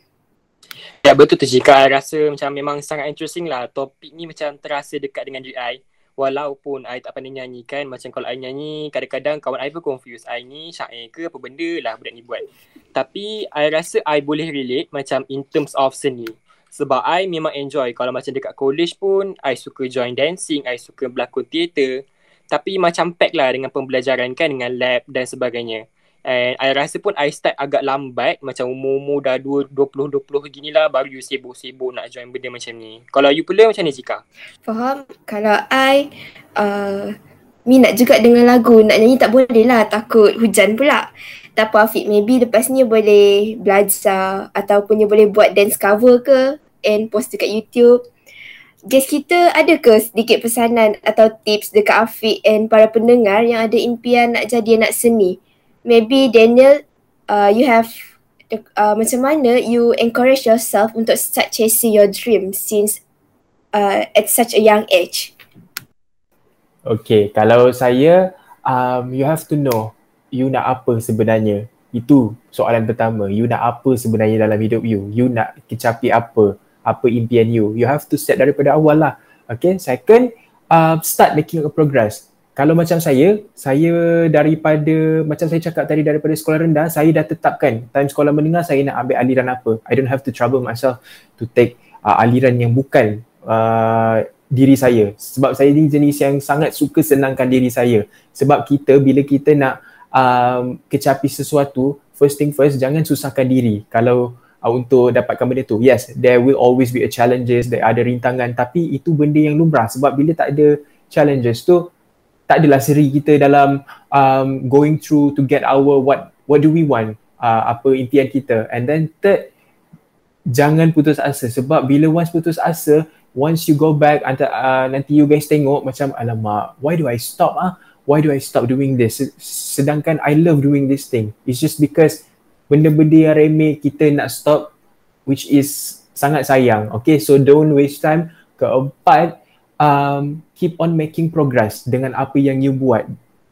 Ya betul tu Jika I rasa macam memang sangat interesting lah. Topik ni macam terasa dekat dengan diri I. Walaupun I tak pandai nyanyi kan Macam kalau I nyanyi kadang-kadang kawan I pun confuse I ni syair ke apa benda lah budak ni buat. Tapi I rasa I boleh relate macam in terms of seni. Sebab I memang enjoy. Kalau macam dekat college pun I suka join dancing I suka berlakon teater. Tapi macam pack lah dengan pembelajaran kan dengan lab dan sebagainya. And I rasa pun I start agak lambat macam umur-umur dah 20-20 gini lah baru you sibuk-sibuk nak join benda macam ni. Kalau you pula macam ni Zika? Faham. Kalau I uh, minat juga dengan lagu nak nyanyi tak boleh lah takut hujan pula. Tak apa Afiq, maybe lepas ni boleh belajar ataupun you boleh buat dance cover ke and post dekat YouTube guest kita ada ke sedikit pesanan atau tips dekat Afiq and para pendengar yang ada impian nak jadi anak seni? Maybe Daniel, uh, you have uh, macam mana you encourage yourself untuk start chasing your dream since uh, at such a young age? Okay, kalau saya, um, you have to know you nak apa sebenarnya. Itu soalan pertama. You nak apa sebenarnya dalam hidup you? You nak kecapi apa? apa impian you. You have to set daripada awal lah. Okay, second, uh, start making a progress. Kalau macam saya, saya daripada, macam saya cakap tadi daripada sekolah rendah, saya dah tetapkan time sekolah menengah saya nak ambil aliran apa. I don't have to trouble myself to take uh, aliran yang bukan uh, diri saya. Sebab saya ni jenis yang sangat suka senangkan diri saya. Sebab kita bila kita nak um, kecapi sesuatu, first thing first, jangan susahkan diri. Kalau uh, untuk dapatkan benda tu. Yes, there will always be a challenges, there ada rintangan tapi itu benda yang lumrah sebab bila tak ada challenges tu tak adalah seri kita dalam um, going through to get our what what do we want, uh, apa impian kita. And then third, jangan putus asa sebab bila once putus asa, once you go back anta, uh, nanti you guys tengok macam alamak, why do I stop ah? Why do I stop doing this? Sedangkan I love doing this thing. It's just because benda-benda yang remeh kita nak stop which is sangat sayang. Okay, so don't waste time. Keempat, um, keep on making progress dengan apa yang you buat.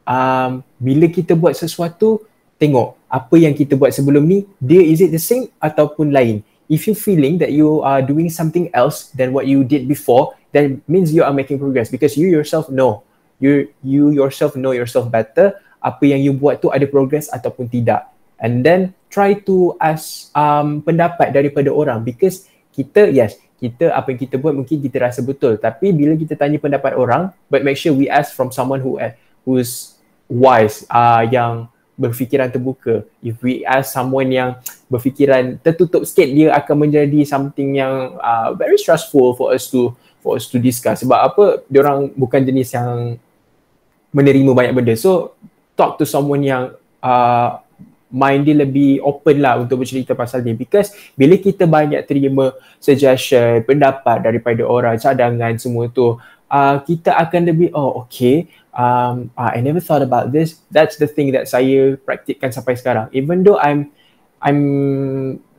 Um, bila kita buat sesuatu, tengok apa yang kita buat sebelum ni, dia is it the same ataupun lain. If you feeling that you are doing something else than what you did before, then means you are making progress because you yourself know. You you yourself know yourself better. Apa yang you buat tu ada progress ataupun tidak and then try to ask um, pendapat daripada orang because kita yes kita apa yang kita buat mungkin kita rasa betul tapi bila kita tanya pendapat orang but make sure we ask from someone who who's wise uh, yang berfikiran terbuka. If we ask someone yang berfikiran tertutup sikit, dia akan menjadi something yang uh, very stressful for us to for us to discuss. Sebab apa? Dia orang bukan jenis yang menerima banyak benda. So talk to someone yang uh, mind dia lebih open lah untuk bercerita pasal dia because bila kita banyak terima suggestion, pendapat daripada orang, cadangan semua tu uh, kita akan lebih oh okay um, uh, I never thought about this. That's the thing that saya praktikkan sampai sekarang. Even though I'm I'm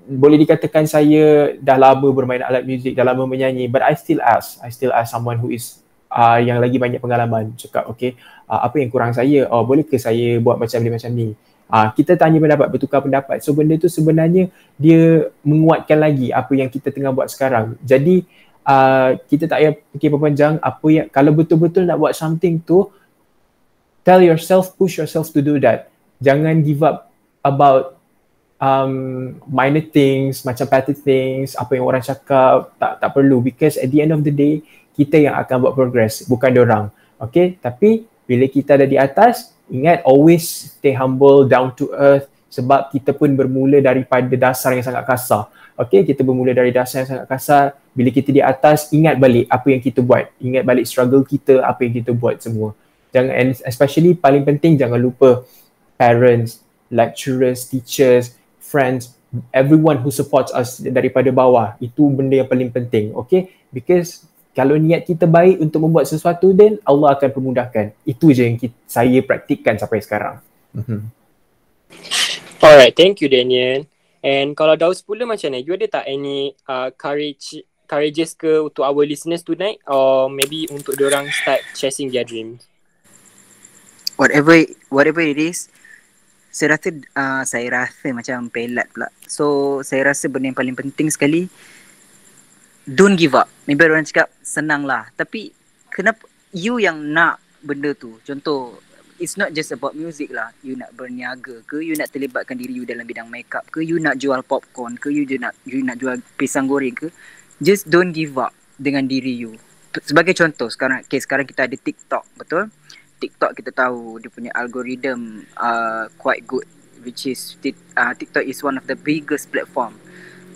boleh dikatakan saya dah lama bermain alat muzik, dah lama menyanyi, but I still ask. I still ask someone who is uh, yang lagi banyak pengalaman. Cakap, okay, uh, apa yang kurang saya? Oh, boleh ke saya buat macam ni, macam ni? Uh, kita tanya pendapat, bertukar pendapat. So, benda tu sebenarnya dia menguatkan lagi apa yang kita tengah buat sekarang. Jadi, uh, kita tak payah fikir panjang apa yang, kalau betul-betul nak buat something tu, tell yourself, push yourself to do that. Jangan give up about um, minor things, macam petty things, apa yang orang cakap, tak tak perlu because at the end of the day, kita yang akan buat progress, bukan orang. Okay, tapi bila kita ada di atas, ingat always stay humble, down to earth sebab kita pun bermula daripada dasar yang sangat kasar. Okay, kita bermula dari dasar yang sangat kasar. Bila kita di atas, ingat balik apa yang kita buat. Ingat balik struggle kita, apa yang kita buat semua jangan and especially paling penting jangan lupa parents, lecturers, teachers, friends, everyone who supports us daripada bawah. Itu benda yang paling penting, okay? Because kalau niat kita baik untuk membuat sesuatu, then Allah akan permudahkan. Itu je yang kita, saya praktikkan sampai sekarang. Mm-hmm. Alright, thank you Daniel. And kalau Daus pula macam ni, you ada tak any uh, courage courageous ke untuk our listeners tonight or maybe untuk orang start chasing their dreams? whatever whatever it is saya rasa uh, saya rasa macam pelat pula so saya rasa benda yang paling penting sekali don't give up. Maybe orang cakap senang lah tapi kenapa you yang nak benda tu? Contoh it's not just about music lah. You nak berniaga ke? You nak terlibatkan diri you dalam bidang makeup ke? You nak jual popcorn ke? You nak you nak jual pisang goreng ke? Just don't give up dengan diri you. Sebagai contoh sekarang okay, sekarang kita ada TikTok betul? TikTok kita tahu dia punya algorithm uh, quite good which is uh, TikTok is one of the biggest platform.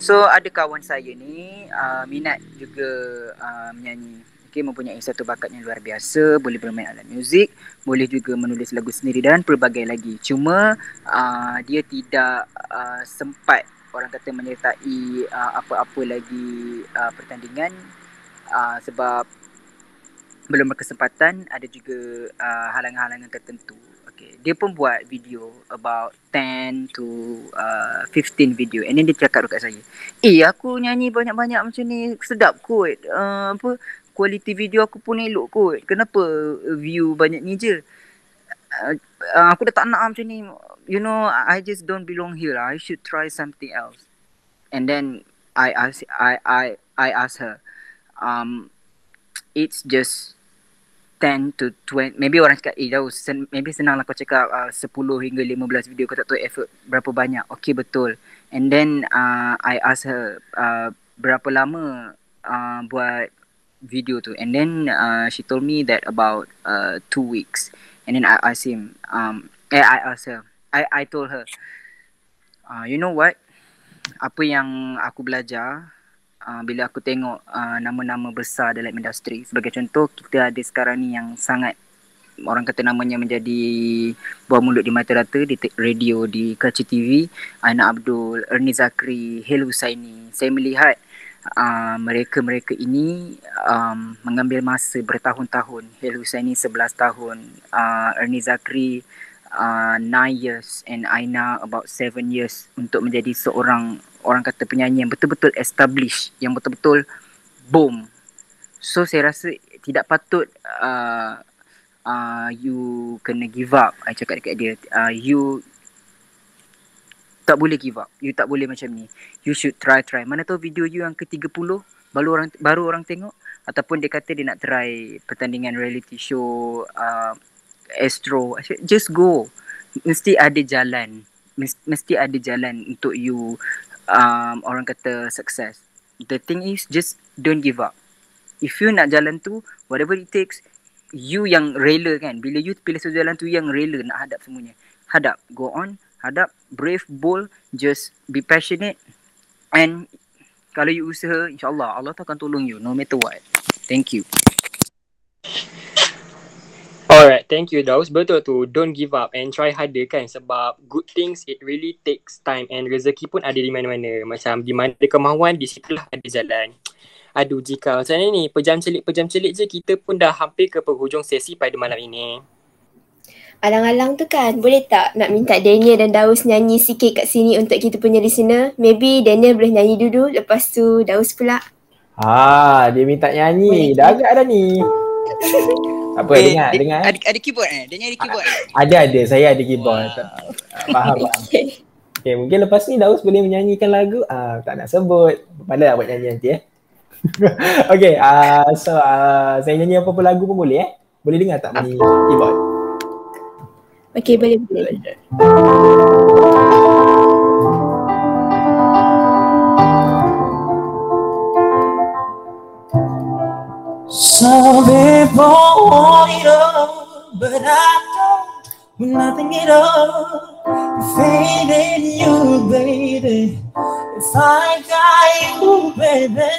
So ada kawan saya ni uh, minat juga uh, menyanyi. Okay, mempunyai satu bakat yang luar biasa, boleh bermain alat muzik, boleh juga menulis lagu sendiri dan pelbagai lagi. Cuma uh, dia tidak uh, sempat orang kata menyertai uh, apa-apa lagi uh, pertandingan uh, sebab belum berkesempatan ada juga uh, halangan-halangan tertentu. Okay. Dia pun buat video about 10 to uh, 15 video and then dia cakap dekat saya. Eh aku nyanyi banyak-banyak macam ni sedap kot. Uh, apa kualiti video aku pun elok kot. Kenapa view banyak ni je? Uh, uh, aku dah tak nak macam ni. You know I just don't belong here. I should try something else. And then I ask I I I ask her um it's just 10 to 20 maybe orang cakap eh jauh sen, maybe senang lah kau cakap uh, 10 hingga 15 video kau tak tahu effort berapa banyak. Okay betul. And then uh, I ask her uh, berapa lama uh, buat video tu? And then uh, she told me that about uh, two weeks. And then I ask him um, eh I ask her I I told her uh, you know what? Apa yang aku belajar uh, bila aku tengok uh, nama-nama besar dalam industri. Sebagai contoh kita ada sekarang ni yang sangat orang kata namanya menjadi buah mulut di mata rata di radio di Kaca TV Aina Abdul, Ernie Zakri, Hel Husaini saya melihat uh, mereka-mereka ini um, mengambil masa bertahun-tahun. Hel Husaini 11 tahun uh, Ernie Zakri uh, 9 years and Aina about 7 years untuk menjadi seorang orang kata penyanyi yang betul-betul establish, yang betul-betul boom. So saya rasa tidak patut uh, uh, you kena give up. I cakap dekat dia, uh, you tak boleh give up. You tak boleh macam ni. You should try try. Mana tahu video you yang ke-30 baru orang baru orang tengok ataupun dia kata dia nak try pertandingan reality show uh, Astro. Just go. Mesti ada jalan. Mesti ada jalan untuk you um, orang kata success. The thing is just don't give up. If you nak jalan tu, whatever it takes, you yang rela kan. Bila you pilih satu jalan tu yang rela nak hadap semuanya. hadap. Go on, hadap, brave, bold, just be passionate and kalau you usaha, insyaAllah Allah tu akan tolong you no matter what. Thank you. Alright, thank you Daus. Betul tu, don't give up and try harder kan sebab good things it really takes time and rezeki pun ada di mana-mana. Macam di mana ada kemahuan, di situlah ada jalan. Aduh jika macam ni pejam celik-pejam celik je kita pun dah hampir ke penghujung sesi pada malam ini. Alang-alang tu kan, boleh tak nak minta Daniel dan Daus nyanyi sikit kat sini untuk kita punya listener? Maybe Daniel boleh nyanyi dulu, lepas tu Daus pula. Ah, dia minta nyanyi. Dah agak dah ni. Apa eh, dengar, dia, dengar. Ada, ada keyboard eh? Dia nyanyi keyboard eh? Ada, ada. Saya ada keyboard. Wow. Faham, faham. *laughs* Okay. Okay, mungkin lepas ni Daus boleh menyanyikan lagu. Ah, tak nak sebut. Pandai lah buat nyanyi nanti eh. *laughs* okay, uh, so uh, saya nyanyi apa-apa lagu pun boleh eh? Boleh dengar tak bunyi keyboard? Okay, boleh, boleh. Some people want it all, but I don't want nothing at all. In you, baby. If I got you, baby.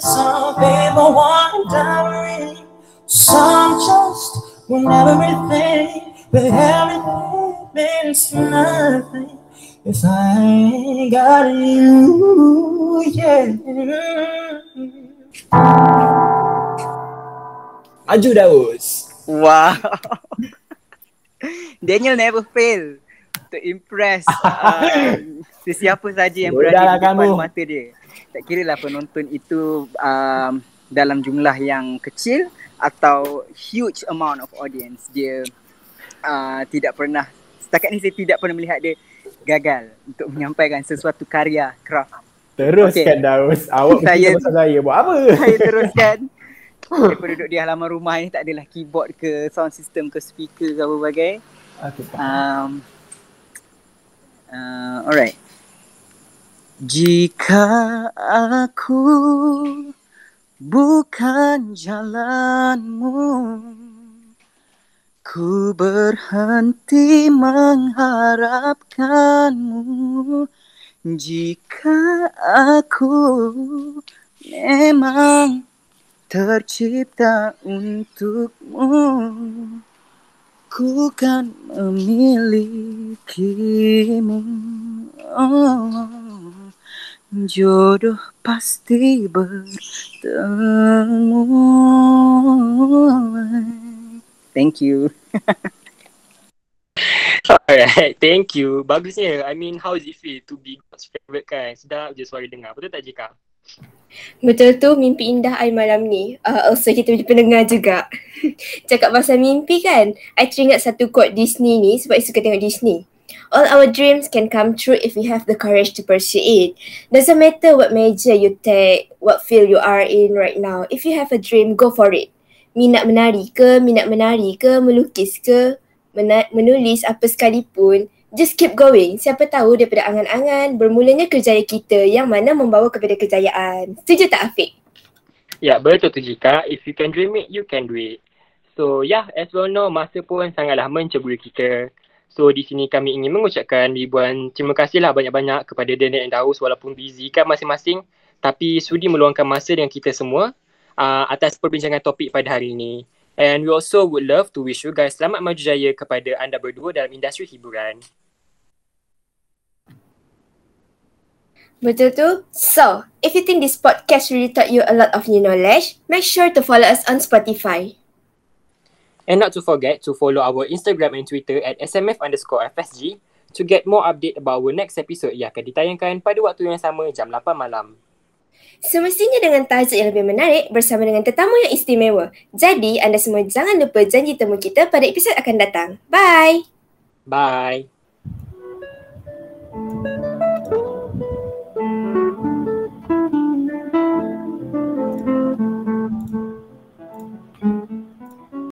Some people want diamond, some just want everything, but everything means nothing. If I ain't got you, yeah. Aju Daus. Wow. *laughs* Daniel never fail to impress *laughs* uh, sesiapa saja yang berada di depan kamu. mata dia. Tak kira lah penonton itu um, dalam jumlah yang kecil atau huge amount of audience. Dia uh, tidak pernah, setakat ni saya tidak pernah melihat dia gagal untuk menyampaikan sesuatu karya craft. Teruskan Okay. Daus. Awak *laughs* Saya- saya... pasal saya. Buat apa? Saya teruskan. Daripada duduk di halaman rumah ni tak adalah keyboard ke sound system ke speaker ke apa-apa. Okay, faham. Um, uh, alright. Jika aku bukan jalanmu, ku berhenti mengharapkanmu. Jika aku memang tercipta untukmu. Ku kan memilikimu oh, Jodoh pasti bertemu Thank you *laughs* Alright, thank you. Bagusnya. I mean, how does it feel to be God's favorite kan? Sedap je suara dengar. Betul tak Jika? Betul tu mimpi indah I malam ni. Uh, also kita punya pendengar juga. *laughs* Cakap pasal mimpi kan. I teringat satu quote Disney ni sebab I suka tengok Disney. All our dreams can come true if we have the courage to pursue it. Doesn't matter what major you take, what field you are in right now. If you have a dream, go for it. Minat menari ke, minat menari ke, melukis ke, mena- menulis apa sekalipun, just keep going. Siapa tahu daripada angan-angan bermulanya kerjaya kita yang mana membawa kepada kejayaan. Setuju tak Afiq? Ya, betul tu Jika. If you can dream it, you can do it. So, yeah, as well know, masa pun sangatlah menceburi kita. So, di sini kami ingin mengucapkan ribuan terima kasihlah banyak-banyak kepada Daniel dan Daus walaupun busy kan masing-masing. Tapi sudi meluangkan masa dengan kita semua uh, atas perbincangan topik pada hari ini. And we also would love to wish you guys selamat maju jaya kepada anda berdua dalam industri hiburan. Betul tu? So, if you think this podcast really taught you a lot of new knowledge, make sure to follow us on Spotify. And not to forget to follow our Instagram and Twitter at smf underscore fsg to get more update about our next episode yang akan ditayangkan pada waktu yang sama jam 8 malam. Semestinya dengan tajuk yang lebih menarik bersama dengan tetamu yang istimewa. Jadi, anda semua jangan lupa janji temu kita pada episod akan datang. Bye! Bye!